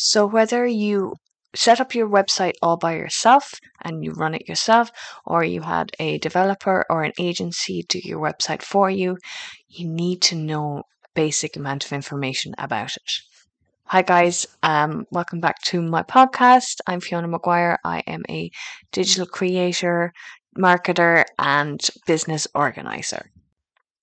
So, whether you set up your website all by yourself and you run it yourself, or you had a developer or an agency do your website for you, you need to know basic amount of information about it. Hi guys, um, welcome back to my podcast. I'm Fiona Maguire. I am a digital creator, marketer, and business organizer.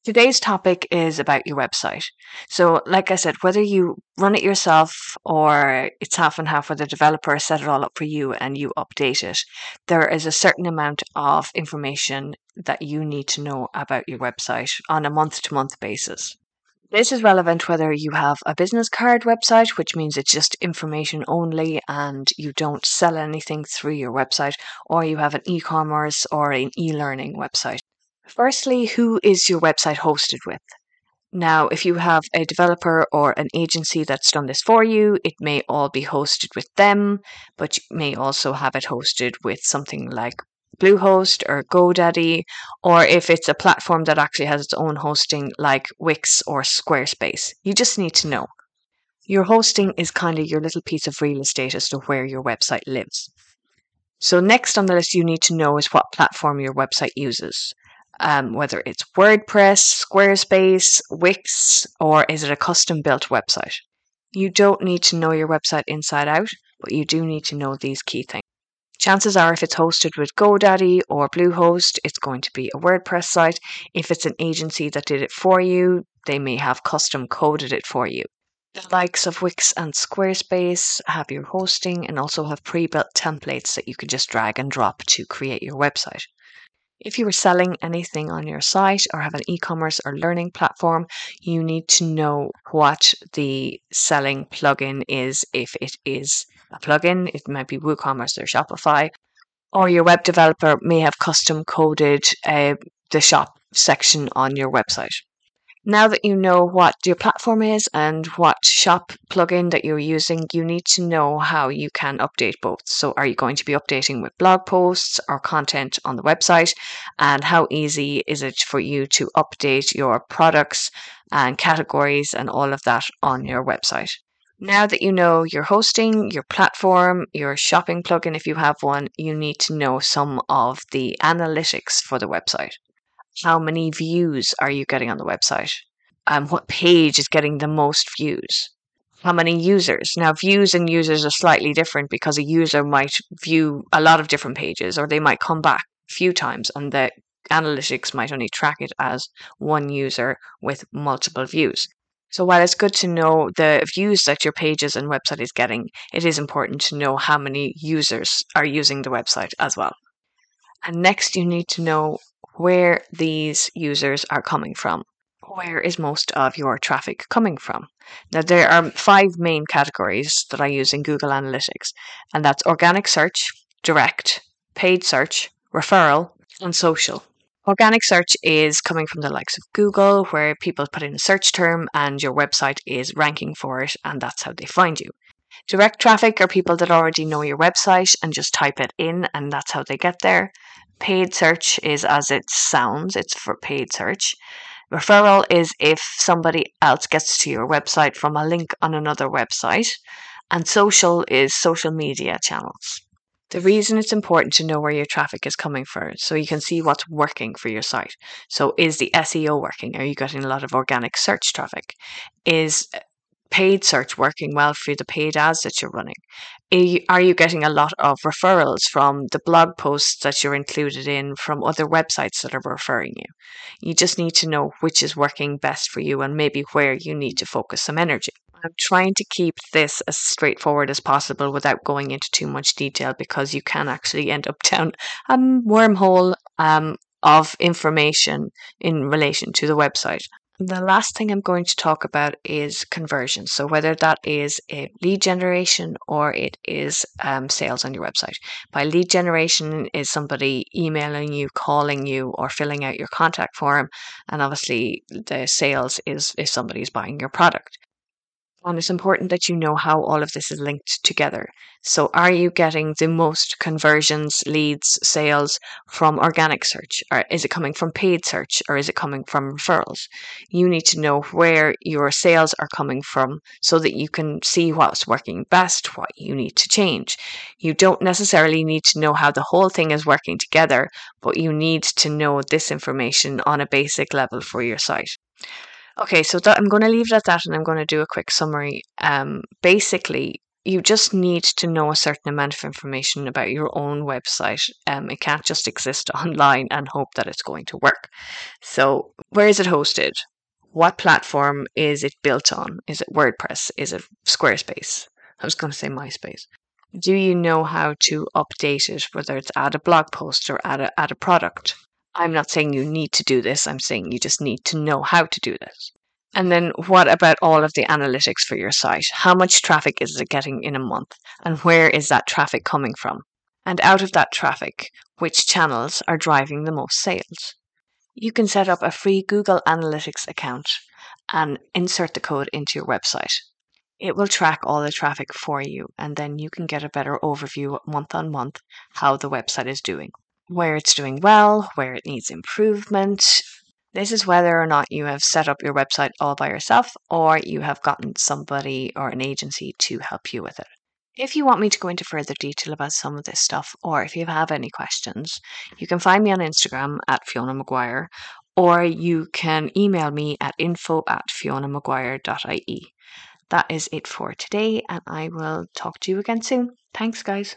Today's topic is about your website. So, like I said, whether you run it yourself or it's half and half, where the developer set it all up for you and you update it, there is a certain amount of information that you need to know about your website on a month to month basis. This is relevant whether you have a business card website, which means it's just information only and you don't sell anything through your website, or you have an e commerce or an e learning website. Firstly, who is your website hosted with? Now, if you have a developer or an agency that's done this for you, it may all be hosted with them, but you may also have it hosted with something like Bluehost or GoDaddy, or if it's a platform that actually has its own hosting like Wix or Squarespace. You just need to know. Your hosting is kind of your little piece of real estate as to where your website lives. So, next on the list, you need to know is what platform your website uses um, whether it's WordPress, Squarespace, Wix, or is it a custom built website. You don't need to know your website inside out, but you do need to know these key things. Chances are, if it's hosted with GoDaddy or Bluehost, it's going to be a WordPress site. If it's an agency that did it for you, they may have custom coded it for you. The likes of Wix and Squarespace have your hosting and also have pre built templates that you can just drag and drop to create your website. If you are selling anything on your site or have an e commerce or learning platform, you need to know what the selling plugin is. If it is a plugin, it might be WooCommerce or Shopify, or your web developer may have custom coded uh, the shop section on your website. Now that you know what your platform is and what shop plugin that you're using, you need to know how you can update both. So, are you going to be updating with blog posts or content on the website? And how easy is it for you to update your products and categories and all of that on your website? Now that you know your hosting, your platform, your shopping plugin, if you have one, you need to know some of the analytics for the website how many views are you getting on the website? Um, what page is getting the most views? How many users? Now, views and users are slightly different because a user might view a lot of different pages or they might come back a few times and the analytics might only track it as one user with multiple views. So while it's good to know the views that your pages and website is getting, it is important to know how many users are using the website as well. And next, you need to know where these users are coming from. Where is most of your traffic coming from? Now, there are five main categories that I use in Google Analytics, and that's organic search, direct, paid search, referral, and social. Organic search is coming from the likes of Google, where people put in a search term and your website is ranking for it, and that's how they find you. Direct traffic are people that already know your website and just type it in, and that's how they get there. Paid search is as it sounds, it's for paid search. Referral is if somebody else gets to your website from a link on another website. And social is social media channels. The reason it's important to know where your traffic is coming from so you can see what's working for your site. So, is the SEO working? Are you getting a lot of organic search traffic? Is paid search working well for the paid ads that you're running? Are you getting a lot of referrals from the blog posts that you're included in from other websites that are referring you? You just need to know which is working best for you and maybe where you need to focus some energy. I'm trying to keep this as straightforward as possible without going into too much detail because you can actually end up down a wormhole um, of information in relation to the website. The last thing I'm going to talk about is conversion. So, whether that is a lead generation or it is um, sales on your website. By lead generation is somebody emailing you, calling you, or filling out your contact form. And obviously, the sales is if somebody's buying your product. And it's important that you know how all of this is linked together. So, are you getting the most conversions, leads, sales from organic search? Or is it coming from paid search? Or is it coming from referrals? You need to know where your sales are coming from so that you can see what's working best, what you need to change. You don't necessarily need to know how the whole thing is working together, but you need to know this information on a basic level for your site. Okay, so that, I'm going to leave it at that and I'm going to do a quick summary. Um, basically, you just need to know a certain amount of information about your own website. Um, it can't just exist online and hope that it's going to work. So, where is it hosted? What platform is it built on? Is it WordPress? Is it Squarespace? I was going to say MySpace. Do you know how to update it, whether it's add a blog post or add a, add a product? I'm not saying you need to do this, I'm saying you just need to know how to do this. And then what about all of the analytics for your site? How much traffic is it getting in a month? And where is that traffic coming from? And out of that traffic, which channels are driving the most sales? You can set up a free Google Analytics account and insert the code into your website. It will track all the traffic for you, and then you can get a better overview month on month how the website is doing where it's doing well, where it needs improvement. This is whether or not you have set up your website all by yourself or you have gotten somebody or an agency to help you with it. If you want me to go into further detail about some of this stuff, or if you have any questions, you can find me on Instagram at Fiona Maguire, or you can email me at info at fionamaguire.ie. That is it for today, and I will talk to you again soon. Thanks, guys.